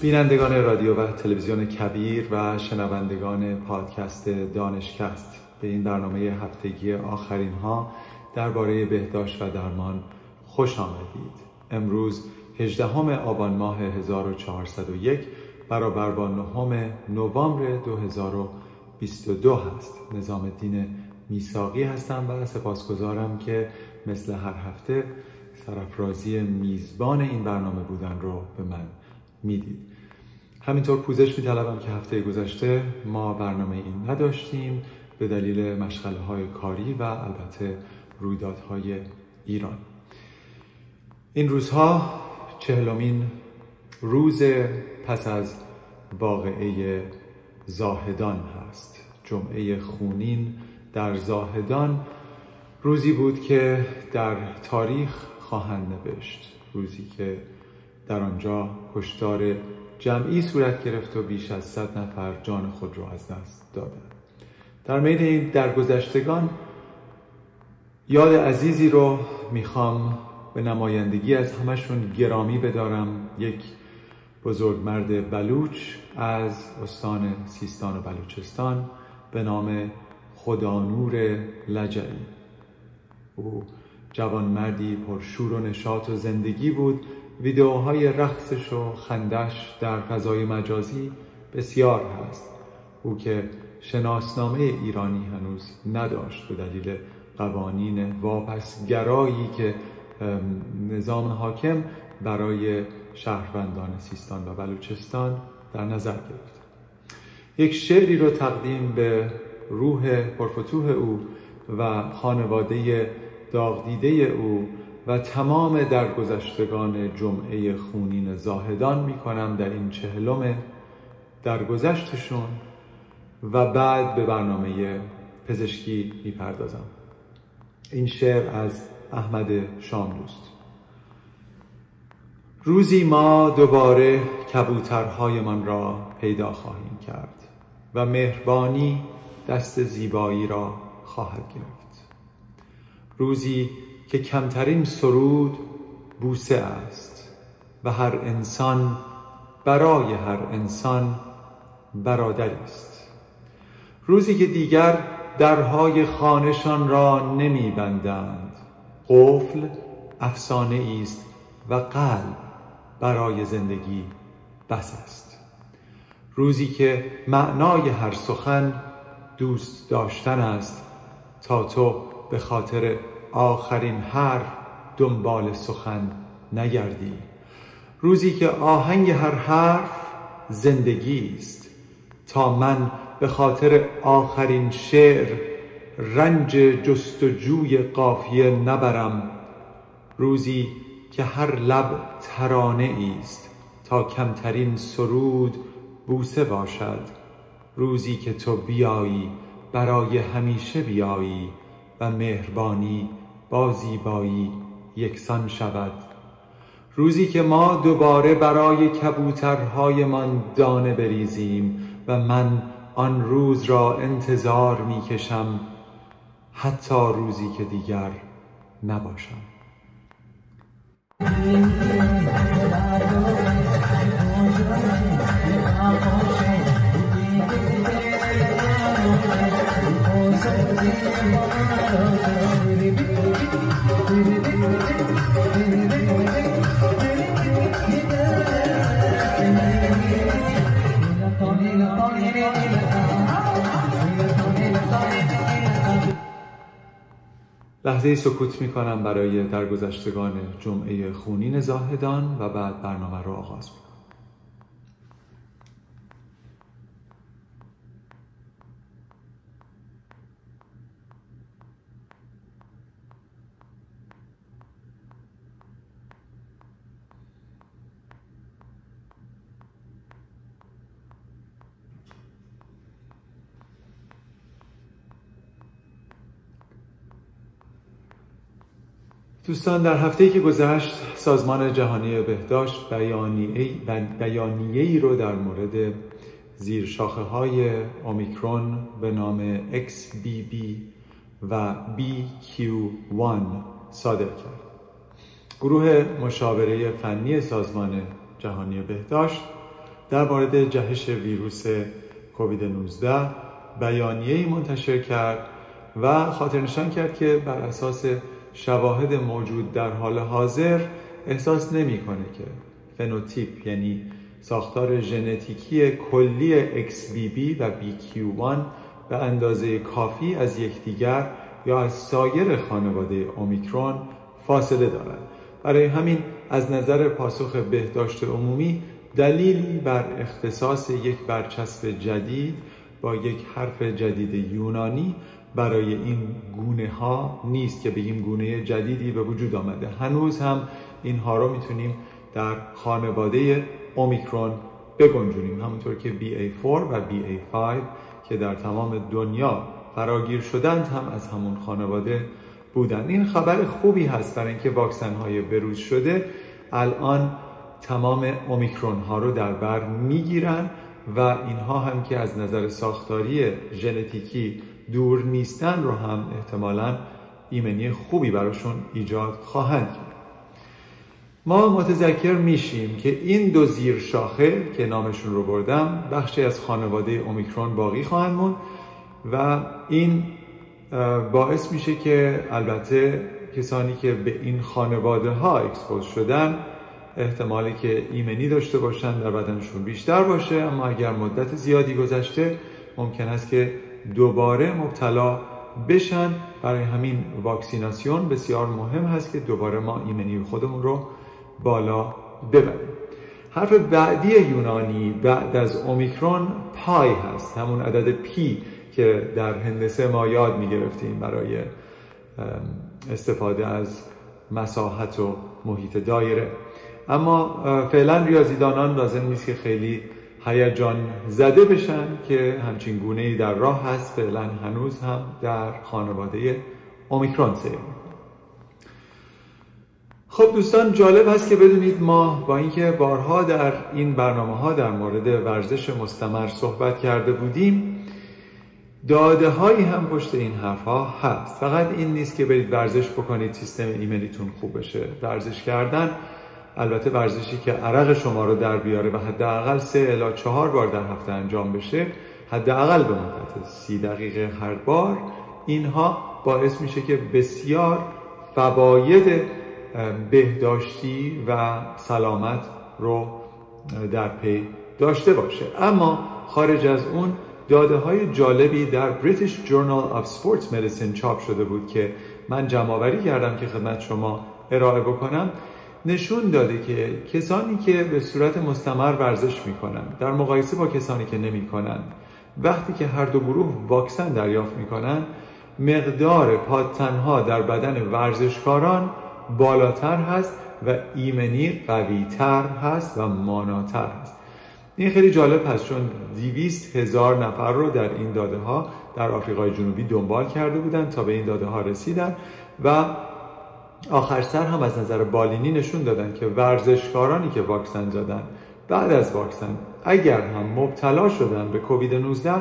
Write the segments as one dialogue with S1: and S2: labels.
S1: بینندگان رادیو و تلویزیون کبیر و شنوندگان پادکست دانشکست. به این برنامه هفتگی آخرین ها درباره بهداشت و درمان خوش آمدید. امروز 18 آبان ماه 1401 برابر با 9 نوامبر 2022 هست. نظام الدین میساقی هستم و سپاسگزارم که مثل هر هفته سرفرازی میزبان این برنامه بودن رو به من می‌دید. همینطور پوزش میطلبم که هفته گذشته ما برنامه این نداشتیم به دلیل مشغله های کاری و البته رویدادهای ایران. این روزها چهلمین روز پس از واقعه زاهدان هست. جمعه خونین در زاهدان روزی بود که در تاریخ خواهند نوشت. روزی که در آنجا کشتار جمعی صورت گرفت و بیش از صد نفر جان خود را از دست دادند. در مین این درگذشتگان یاد عزیزی رو می‌خوام به نمایندگی از همشون گرامی بدارم. یک بزرگ مرد بلوچ از استان سیستان و بلوچستان به نام خدانور لجعی. او جوان مردی پرشور و نشاط و زندگی بود. ویدیوهای رقصش و خندش در فضای مجازی بسیار هست. او که شناسنامه ایرانی هنوز نداشت به دلیل قوانین واپسگرایی که نظام حاکم برای شهروندان سیستان و بلوچستان در نظر گرفت. یک شعری رو تقدیم به روح پرفتوح او و خانواده داغدیده او و تمام درگذشتگان جمعه خونین زاهدان می کنم در این چهلم درگذشتشون و بعد به برنامه پزشکی می‌پردازم. این شعر از احمد شامدوست روزی ما دوباره کبوترهایمان را پیدا خواهیم کرد و مهربانی دست زیبایی را خواهد گرفت. روزی که کمترین سرود بوسه است و هر انسان برای هر انسان برادری است. روزی که دیگر درهای خانشان را نمی بندند قفل افسانه است و قلب برای زندگی بس است. روزی که معنای هر سخن دوست داشتن است تا تو به خاطر آخرین حرف دنبال سخن نگردی. روزی که آهنگ هر حرف زندگی است. تا من به خاطر آخرین شعر رنج جستجوی قافیه نبرم روزی که هر لب ترانه است. تا کمترین سرود بوسه باشد. روزی که تو بیایی برای همیشه بیایی و مهربانی با زیبایی یکسان شود. روزی که ما دوباره برای کبوترهایمان دانه بریزیم و من آن روز را انتظار می کشم حتی روزی که دیگر نباشم. لحظه سکوت می کنم برای درگذشتگان جمعه خونین زاهدان و بعد برنامه رو آغاز می دوستان در هفته که گذشت سازمان جهانی بهداشت بیانیه ای رو در مورد زیر شاخه های اومیکرون به نام XBB و BQ1 صادر کرد. گروه مشاوره فنی سازمان جهانی بهداشت در مورد جهش ویروس کووید 19 بیانیه منتشر کرد و خاطر نشان کرد که بر اساس شواهد موجود در حال حاضر احساس نمی‌کنه که فنوتیپ یعنی ساختار ژنتیکی کلی XBB و BQ1 به اندازه کافی از یکدیگر یا از سایر خانواده اومیکرون فاصله دارند برای همین از نظر پاسخ بهداشت عمومی دلیلی بر اختصاص یک برچسب جدید با یک حرف جدید یونانی برای این گونه ها نیست که بگیم گونه جدیدی به وجود آمده. هنوز هم اینها رو می‌تونیم در خانواده اومیکرون بگنجونیم. همونطور که BA4 و BA5 که در تمام دنیا فراگیر شدند هم از همون خانواده بودن. این خبر خوبی هست برای اینکه واکسن های بروز شده. الان تمام اومیکرون ها رو در بر می‌گیرن و اینها هم که از نظر ساختاری ژنتیکی دور نیستن رو هم احتمالا ایمنی خوبی براشون ایجاد خواهند کرد. ما متذکر میشیم که این دو زیر شاخه که نامشون رو بردم بخشی از خانواده اومیکرون باقی خواهند موند و این باعث میشه که البته کسانی که به این خانواده ها اکسپوز شدن احتمالی که ایمنی داشته باشن در بدنشون بیشتر باشه اما اگر مدت زیادی گذشته ممکن است که دوباره مبتلا بشن. برای همین واکسیناسیون بسیار مهم هست که دوباره ما ایمنی خودمون رو بالا ببریم. حرف بعدی یونانی بعد از اومیکرون پای هست. همون عدد پی که در هندسه ما یاد می گرفتیم برای استفاده از مساحت و محیط دایره. اما فعلا ریاضیدانان لازم نیست که خیلی هیجان زده بشن که همچین گونه ای در راه هست. فعلا هنوز هم در خانواده اومیکرون سیر خب دوستان جالب هست که بدونید ما با اینکه بارها در این برنامه ها در مورد ورزش مستمر صحبت کرده بودیم داده هایی هم پشت این حرف ها هست. فقط این نیست که برید ورزش بکنید سیستم ایمنیتون خوب بشه. ورزش کردن البته ورزشی که عرق شما رو در بیاره و حداقل سه الا چهار بار در هفته انجام بشه حداقل به مدت سی دقیقه هر بار اینها باعث میشه که بسیار فواید بهداشتی و سلامت رو در پی داشته باشه. اما خارج از اون داده های جالبی در British Journal of Sports Medicine چاپ شده بود که من جمعآوری کردم که خدمت شما ارائه بکنم. نشون داده که کسانی که به صورت مستمر ورزش می‌کنن در مقایسه با کسانی که نمی‌کنن وقتی که هر دو گروه واکسن دریافت می‌کنن مقدار پادتنها در بدن ورزشکاران بالاتر هست و ایمنی قویتر هست و ماناتر هست. این خیلی جالب هست چون دیویست هزار نفر رو در این داده ها در آفریقای جنوبی دنبال کرده بودن تا به این داده ها رسیدن و آخر سر هم از نظر بالینی نشون دادن که ورزشکارانی که واکسن زدن بعد از واکسن اگر هم مبتلا شدن به کووید 19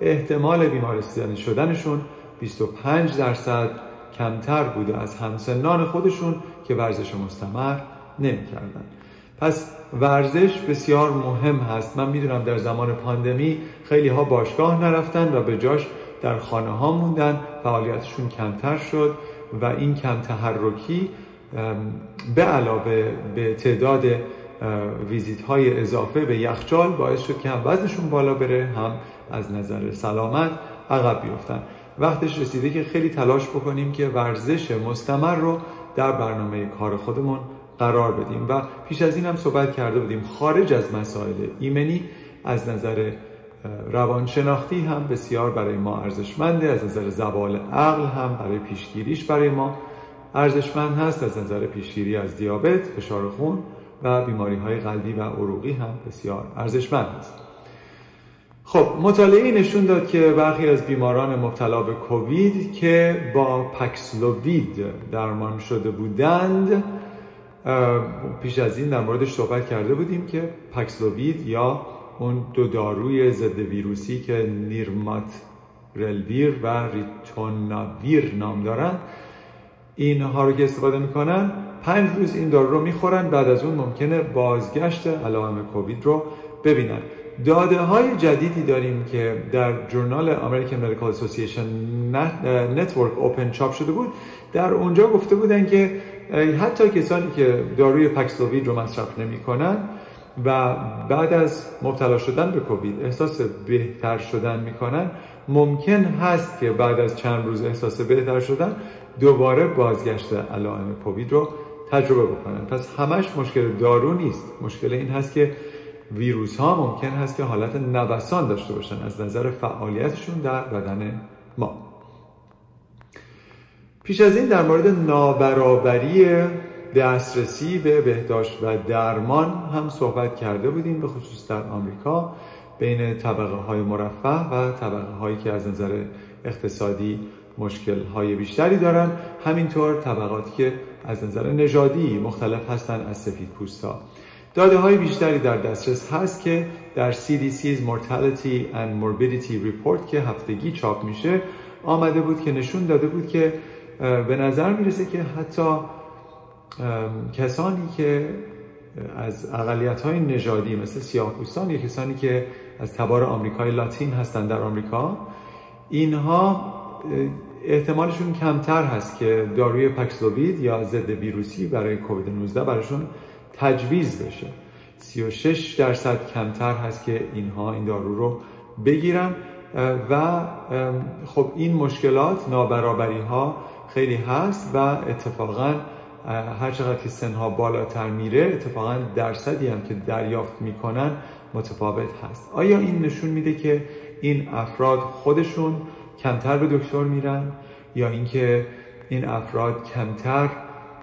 S1: احتمال بیمارستانی شدنشون 25 درصد کمتر بوده از همسنان خودشون که ورزش مستمر نمی‌کردن. پس ورزش بسیار مهم هست. من می‌دونم در زمان پاندمی خیلی ها باشگاه نرفتن و به جاش در خانه ها موندن فعالیتشون کمتر شد. و این کم تحرکی به علاوه به تعداد ویزیت های اضافه به یخچال باعث شد که هم وزنشون بالا بره هم از نظر سلامت عقب بیفتن. وقتش رسیده که خیلی تلاش بکنیم که ورزش مستمر رو در برنامه کار خودمون قرار بدیم. و پیش از این هم صحبت کرده بودیم خارج از مسائل ایمنی از نظر روانشناختی هم بسیار برای ما ارزشمنده از نظر زوال عقل هم برای پیشگیریش برای ما ارزشمند هست از نظر پیشگیری از دیابت، فشار خون و بیماری های قلبی و عروقی هم بسیار ارزشمند است. خب مطالعه نشون داد که برخی از بیماران مبتلا به کووید که با پکسلووید درمان شده بودند پیش از این در موردش صحبت کرده بودیم که پکسلووید یا اون دو داروی ضد ویروسی که نیرمات رلویر و ریتوناویر نام دارن اینها رو که استفاده می‌کنن پنج روز این دارو رو می‌خورن بعد از اون ممکنه بازگشت علائم کووید رو ببینن. داده های جدیدی داریم که در جورنال American Medical Association Network Open چاپ شده بود در اونجا گفته بودن که حتی کسانی که داروی پکسلووید رو مصرف نمی‌کنن و بعد از مبتلا شدن به کووید احساس بهتر شدن می‌کنن. ممکن هست که بعد از چند روز احساس بهتر شدن دوباره بازگشت علائم کووید رو تجربه بکنن. پس همش مشکل دارو نیست. مشکل این هست که ویروس ها ممکن هست که حالت نوسان داشته باشن. از نظر فعالیتشون در بدن ما. پیش از این در مورد نابرابری دسترسی به بهداشت و درمان هم صحبت کرده بودیم به خصوص در آمریکا بین طبقه های مرفه و طبقه هایی که از نظر اقتصادی مشکل های بیشتری دارن. همینطور طبقاتی که از نظر نژادی مختلف هستند از سفید پوستا داده های بیشتری در دسترس هست که در CDC's Mortality and Morbidity Report که هفتگی چاپ میشه آمده بود که نشون داده بود که به نظر می‌رسه که حتی کسانی که از اقلیت های نژادی مثل سیاه یا کسانی که از تبار آمریکای لاتین هستند در آمریکا اینها احتمالشون کمتر هست که داروی پکسلووید یا ضد ویروسی برای کووید 19 براشون تجویز بشه. 36 درصد کمتر هست که اینها این دارو رو بگیرن. و خب این مشکلات نابرابری ها خیلی هست و اتفاقا هر چقدر که سنها بالاتر میره اتفاقا درصدی هم که دریافت می‌کنن متفاوت هست. آیا این نشون میده که این افراد خودشون کمتر به دکتر میرن؟ یا اینکه این افراد کمتر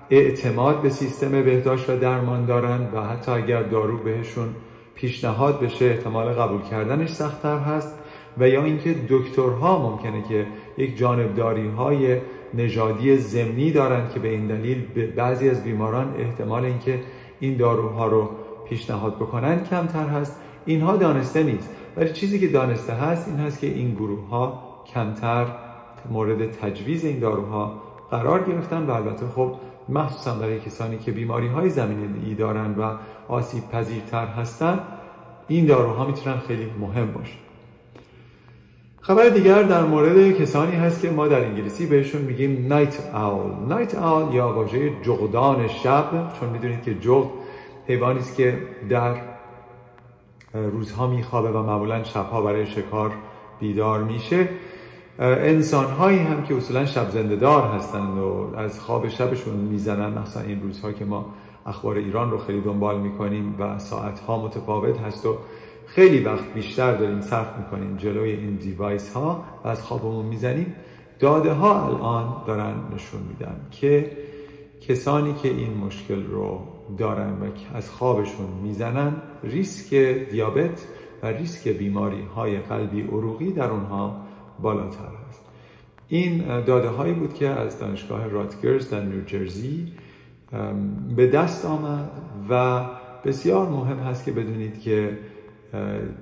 S1: اعتماد به سیستم بهداشت و درمان دارن و حتی اگر دارو بهشون پیشنهاد بشه احتمال قبول کردنش سختتر هست؟ و یا اینکه دکترها ممکنه که یک جانبداری های نژادی زمینی دارن که به این دلیل به بعضی از بیماران احتمال اینکه این داروها رو پیشنهاد بکنن کمتر هست. اینها دانسته نیست. ولی چیزی که دانسته هست این هست که این گروه ها کمتر مورد تجویز این داروها قرار گرفتن و البته خب مخصوصا برای کسانی که بیماری های زمینی دارن و آسیب پذیرتر هستن این داروها می‌تونن خیلی مهم باشه. خبر دیگر در مورد کسانی هست که ما در انگلیسی بهشون میگیم نایت اول نایت اول یا واژه جغدان شب چون می‌دونید که جغد حیوانی است که در روزها میخوابه و معمولا شبها برای شکار بیدار میشه. انسان هایی هم که اصولا شب زنده دار هستند و از خواب شبشون می‌زنن مثلا این روزها که ما اخبار ایران رو خیلی دنبال می‌کنیم و ساعت ها متفاوت هست و خیلی وقت بیشتر داریم صرف می‌کنیم جلوی این دیوایس ها و از خوابمون می‌زنیم. داده ها الان دارن نشون میدن که کسانی که این مشکل رو دارن و از خوابشون می‌زنن ریسک دیابت و ریسک بیماری های قلبی عروقی در اونها بالاتر است. این داده هایی بود که از دانشگاه راتگرز در نیوجرسی به دست آمد و بسیار مهم هست که بدونید که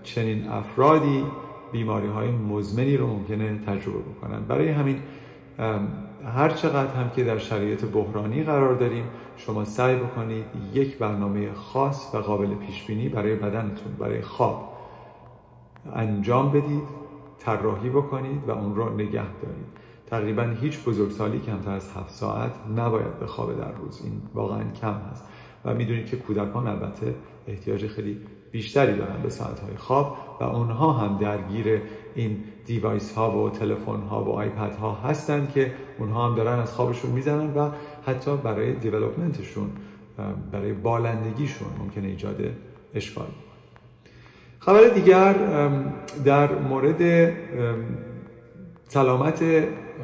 S1: چنین افرادی بیماری های مزمنی رو ممکنه تجربه بکنن. برای همین هر چقدر هم که در شرایط بحرانی قرار داریم شما سعی بکنید یک برنامه خاص و قابل پیش بینی برای بدنتون برای خواب انجام بدید طراحی بکنید و اون رو نگه دارید. تقریبا هیچ بزرگسالی کمتر از هفت ساعت نباید بخوابه در روز. این واقعا کم هست. و می‌دونید که کودکان البته احتیاج خیلی بیشتری دارن به ساعت های خواب و اونها هم درگیر این device ها و تلفن ها و iPad ها هستند که اونها هم دارن از خوابشون می‌زنن و حتی برای development شون برای بالندگیشون ممکنه ایجاد اشکال خبر دیگر در مورد سلامت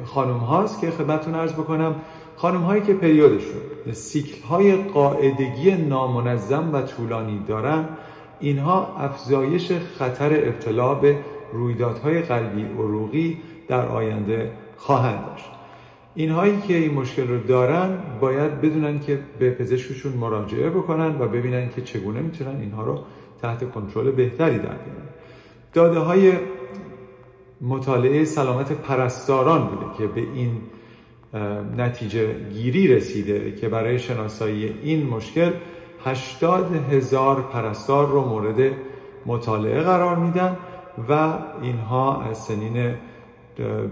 S1: خانم هاست که خدمتتون عرض بکنم. خانم هایی که پریودشون سیکل های قاعدگی نامنظم و طولانی دارن اینها افزایش خطر ابتلا به رویدادهای قلبی عروقی در آینده خواهند داشت. اینهایی که این مشکل رو دارن باید بدونن که به پزشکشون مراجعه بکنن و ببینن که چگونه می‌تونن اینها رو تحت کنترل بهتری در بیارن. داده های مطالعه سلامت پرستاران بوده که به این نتیجه گیری رسیده که برای شناسایی این مشکل 80 هزار پرستار رو مورد مطالعه قرار میدن و اینها از سنین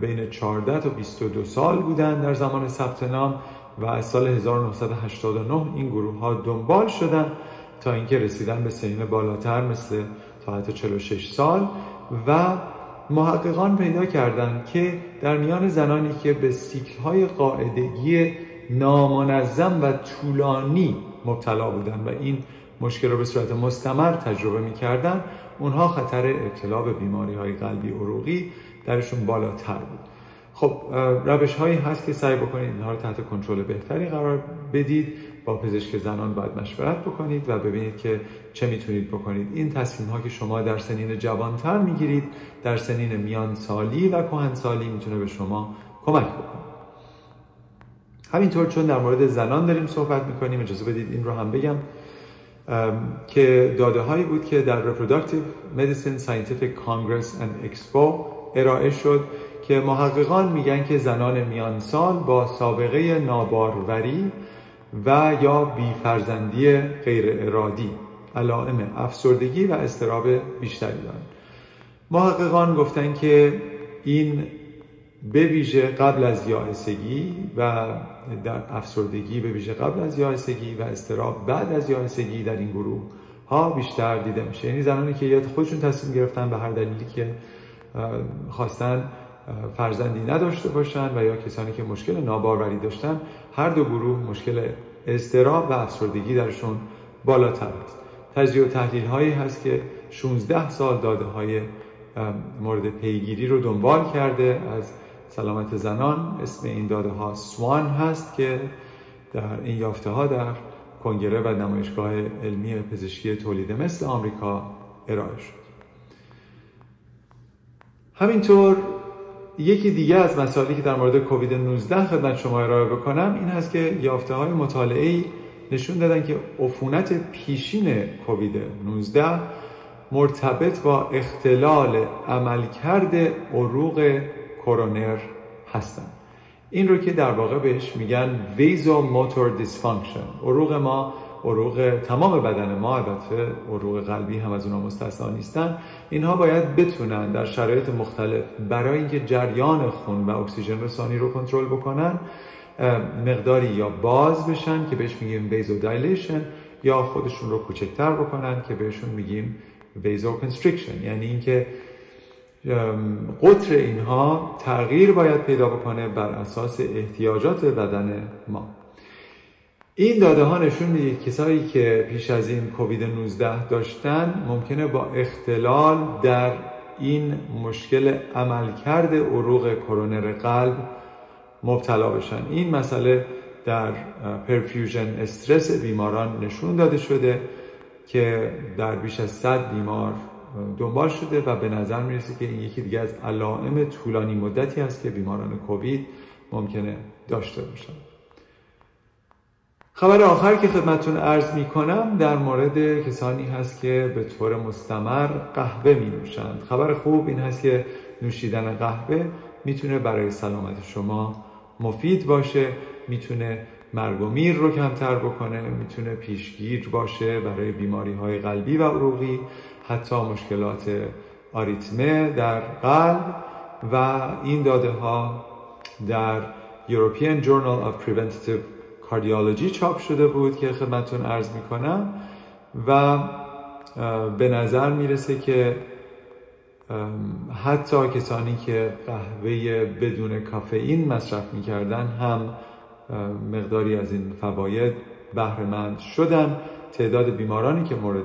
S1: بین 14 تا 22 سال بودن در زمان ثبت نام و از سال 1989 این گروه ها دنبال شدن تا اینکه رسیدن به سنین بالاتر مثل تا حتی 46 سال و محققان پیدا کردند که در میان زنانی که به سیکل های قاعدگی نامنظم و طولانی مبتلا بودند و این مشکل رو به صورت مستمر تجربه می‌کردن. اونها خطر ابتلا به بیماری های قلبی عروقی درشون بالاتر بود. خب روش هایی هست که سعی بکنید اینها رو تحت کنترل بهتری قرار بدید. با پزشک زنان باید مشورت بکنید و ببینید که چه می‌تونید بکنید. این تصمیم ها که شما در سنین جوانتر می‌گیرید در سنین میان سالی و کهن سالی می‌تونه به شما کمک بکنه. همینطور چون در مورد زنان داریم صحبت می‌کنیم اجازه بدید این رو هم بگم که داده هایی بود که در Reproductive Medicine Scientific Congress and Expo ارائه شد که محققان میگن که زنان میان سال با سابقه ناباروری و یا بیفرزندی غیر ارادی. علائم افسردگی و استراب بیشتری دارند محققان گفتن که این به ویژه قبل از یائسگی و در افسردگی به ویژه قبل از یائسگی و استراب بعد از یائسگی در این گروه ها بیشتر دیده میشه. یعنی زنانی که یا خودشون تصمیم گرفتن به هر دلیلی که خواستن فرزندی نداشته باشن و یا کسانی که مشکل ناباروری داشتن هر دو گروه مشکل استراب و افسردگی درشون بالاتر است. تجزیه و تحلیل هایی هست که 16 سال داده های مورد پیگیری رو دنبال کرده از سلامت زنان اسم این داده ها سوان هست که در این یافته ها در کنگره و نمایشگاه علمی پزشکی تولید مثل آمریکا ارائه شد. همینطور یکی دیگه از مسائلی که در مورد کووید 19 خدمت شما ارائه بکنم این هست که یافته های مطالعه نشون دادن که عفونت پیشین کووید 19 مرتبط با اختلال عملکرد عروق کرونر هستند این رو که در واقع بهش میگن vasomotor dysfunction عروق ما عروق تمام بدن ما البته عروق قلبی هم از اونها مستثنا نیستن. اینها باید بتونن در شرایط مختلف برای اینکه جریان خون و اکسیژن رسانی رو کنترل بکنن مقداری یا باز بشن که بهش میگیم vasodilation یا خودشون رو کوچکتر بکنن که بهشون میگیم vasoconstriction یعنی اینکه قطر اینها تغییر باید پیدا بکنه بر اساس احتیاجات بدن ما. این داده ها نشون میده کسایی که پیش از این کووید 19 داشتن ممکنه با اختلال در این مشکل عملکرد عروق کرونر قلب مبتلا بشن. این مسئله در پرفیوژن استرس بیماران نشون داده شده که در بیش از 100 بیمار دنبال شده و به نظر می‌رسه که این یکی دیگه از علائم طولانی مدتی است که بیماران کووید ممکنه داشته باشند خبر آخر که خدمتون ارز می کنم در مورد کسانی هست که به طور مستمر قهوه می نوشند خبر خوب این هست که نوشیدن قهوه می‌تونه برای سلامت شما مفید باشه می‌تونه مرگ و میر رو کمتر بکنه می‌تونه پیشگیر باشه برای بیماری های قلبی و عروقی حتی مشکلات آریتمه در قلب و این داده ها در European Journal of Preventative Cardiology چاپ شده بود که خدمتون عرض می‌کنم و به نظر می‌رسه که حتی کسانی که قهوه بدون کافئین مصرف می‌کردن هم مقداری از این فواید بهرهمند شدن. تعداد بیمارانی که مورد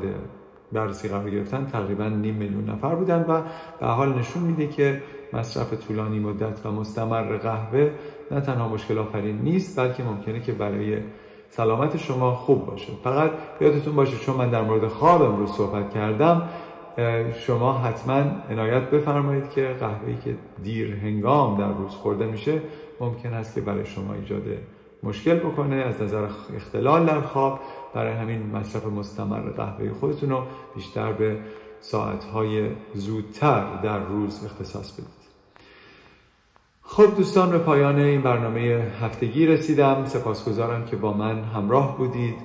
S1: بررسی قرار گرفتن تقریبا نیم میلیون نفر بودن و به حال نشون میده که مصرف طولانی مدت و مستمر قهوه نه تنها مشکل آفرین نیست بلکه ممکنه که برای سلامت شما خوب باشه. فقط یادتون باشه چون من در مورد خواب امروز صحبت کردم شما حتما عنایت بفرمایید که قهوه‌ای که دیر هنگام در روز خورده میشه ممکن است که برای شما ایجاد مشکل بکنه از نظر اختلال در خواب برای همین مصرف مستمر قهوه خودتون رو بیشتر به ساعتهای زودتر در روز اختصاص بدید. خب دوستان به پایان این برنامه هفتگی رسیدم. سپاسگزارم که با من همراه بودید.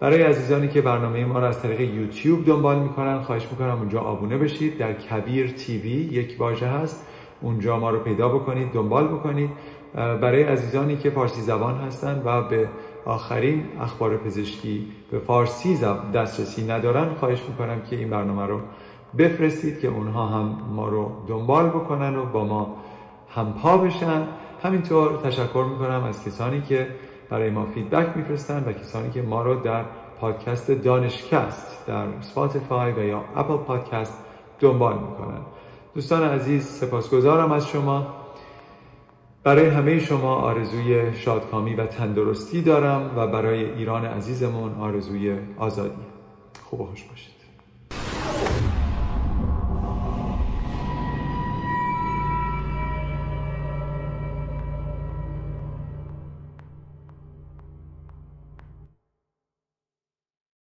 S1: برای عزیزانی که برنامه ما را از طریق یوتیوب دنبال می‌کنن خواهش می‌کنم اونجا آبونه بشید. در کبیر تیوی یک واژه هست. اونجا ما رو پیدا بکنید دنبال بکنید. برای عزیزانی که فارسی زبان هستند و به آخرین اخبار پزشکی به فارسی دسترسی ندارن خواهش می‌کنم که این برنامه رو بفرستید که اونها هم ما رو دنبال بکنن و با ما همپا بشن. همینطور تشکر می‌کنم از کسانی که برای ما feedback میفرستن و کسانی که ما رو در پادکست دانشکست در سپاتیفای و یا Apple Podcast دنبال می‌کنن. دوستان عزیز سپاسگزارم از شما. برای همه شما آرزوی شادکامی و تندرستی دارم و برای ایران عزیزمون آرزوی آزادی. خوب و باشید.